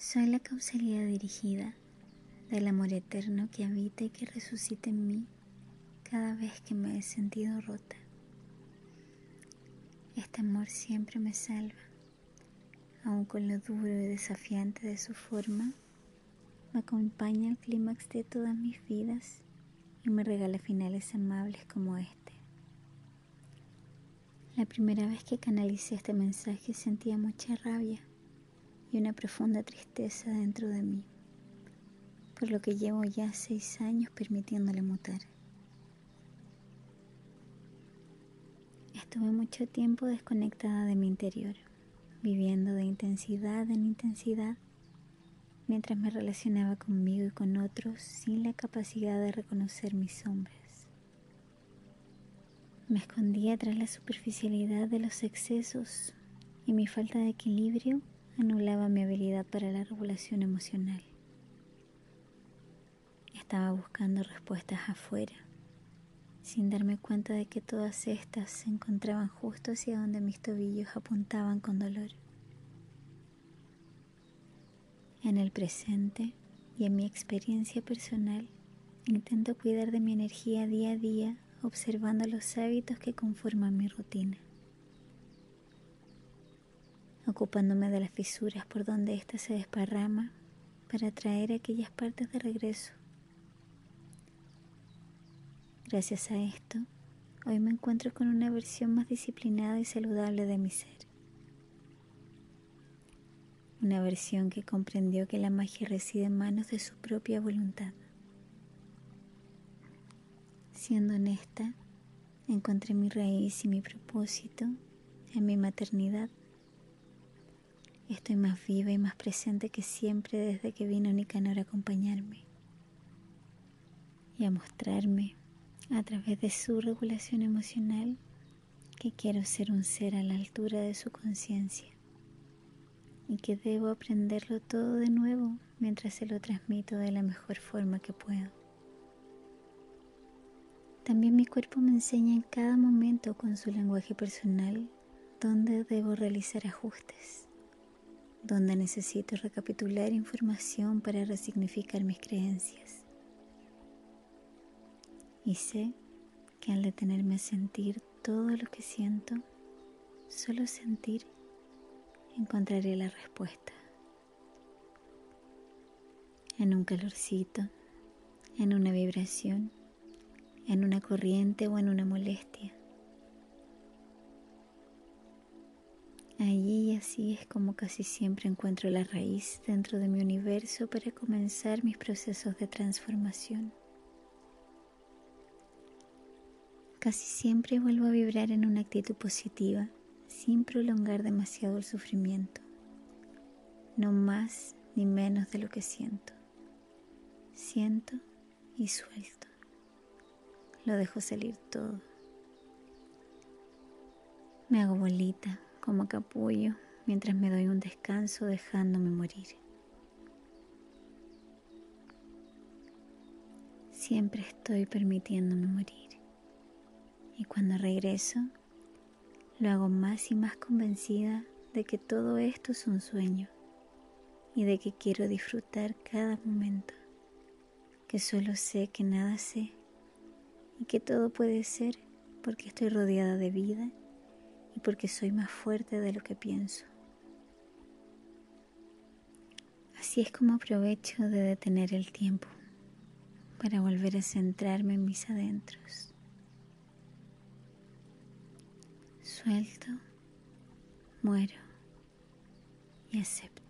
Soy la causalidad dirigida del amor eterno que habita y que resucita en mí cada vez que me he sentido rota. Este amor siempre me salva, aun con lo duro y desafiante de su forma, me acompaña al clímax de todas mis vidas y me regala finales amables como este. La primera vez que canalicé este mensaje sentía mucha rabia y una profunda tristeza dentro de mí, por lo que llevo ya seis años permitiéndole mutar. Estuve mucho tiempo desconectada de mi interior, viviendo de intensidad en intensidad, mientras me relacionaba conmigo y con otros sin la capacidad de reconocer mis sombras. Me escondía tras la superficialidad de los excesos y mi falta de equilibrio anulaba mi habilidad para la regulación emocional. Estaba buscando respuestas afuera, sin darme cuenta de que todas estas se encontraban justo hacia donde mis tobillos apuntaban con dolor. En el presente y en mi experiencia personal, intento cuidar de mi energía día a día observando los hábitos que conforman mi rutina ocupándome de las fisuras por donde ésta se desparrama para traer aquellas partes de regreso. Gracias a esto, hoy me encuentro con una versión más disciplinada y saludable de mi ser. Una versión que comprendió que la magia reside en manos de su propia voluntad. Siendo honesta, encontré mi raíz y mi propósito en mi maternidad Estoy más viva y más presente que siempre desde que vino Nicanor a acompañarme y a mostrarme a través de su regulación emocional que quiero ser un ser a la altura de su conciencia y que debo aprenderlo todo de nuevo mientras se lo transmito de la mejor forma que puedo. También mi cuerpo me enseña en cada momento con su lenguaje personal dónde debo realizar ajustes donde necesito recapitular información para resignificar mis creencias. Y sé que al detenerme a sentir todo lo que siento, solo sentir, encontraré la respuesta. En un calorcito, en una vibración, en una corriente o en una molestia. Allí y así es como casi siempre encuentro la raíz dentro de mi universo para comenzar mis procesos de transformación. Casi siempre vuelvo a vibrar en una actitud positiva sin prolongar demasiado el sufrimiento. No más ni menos de lo que siento. Siento y suelto. Lo dejo salir todo. Me hago bolita como capullo mientras me doy un descanso dejándome morir. Siempre estoy permitiéndome morir y cuando regreso lo hago más y más convencida de que todo esto es un sueño y de que quiero disfrutar cada momento, que solo sé que nada sé y que todo puede ser porque estoy rodeada de vida porque soy más fuerte de lo que pienso. Así es como aprovecho de detener el tiempo para volver a centrarme en mis adentros. Suelto, muero y acepto.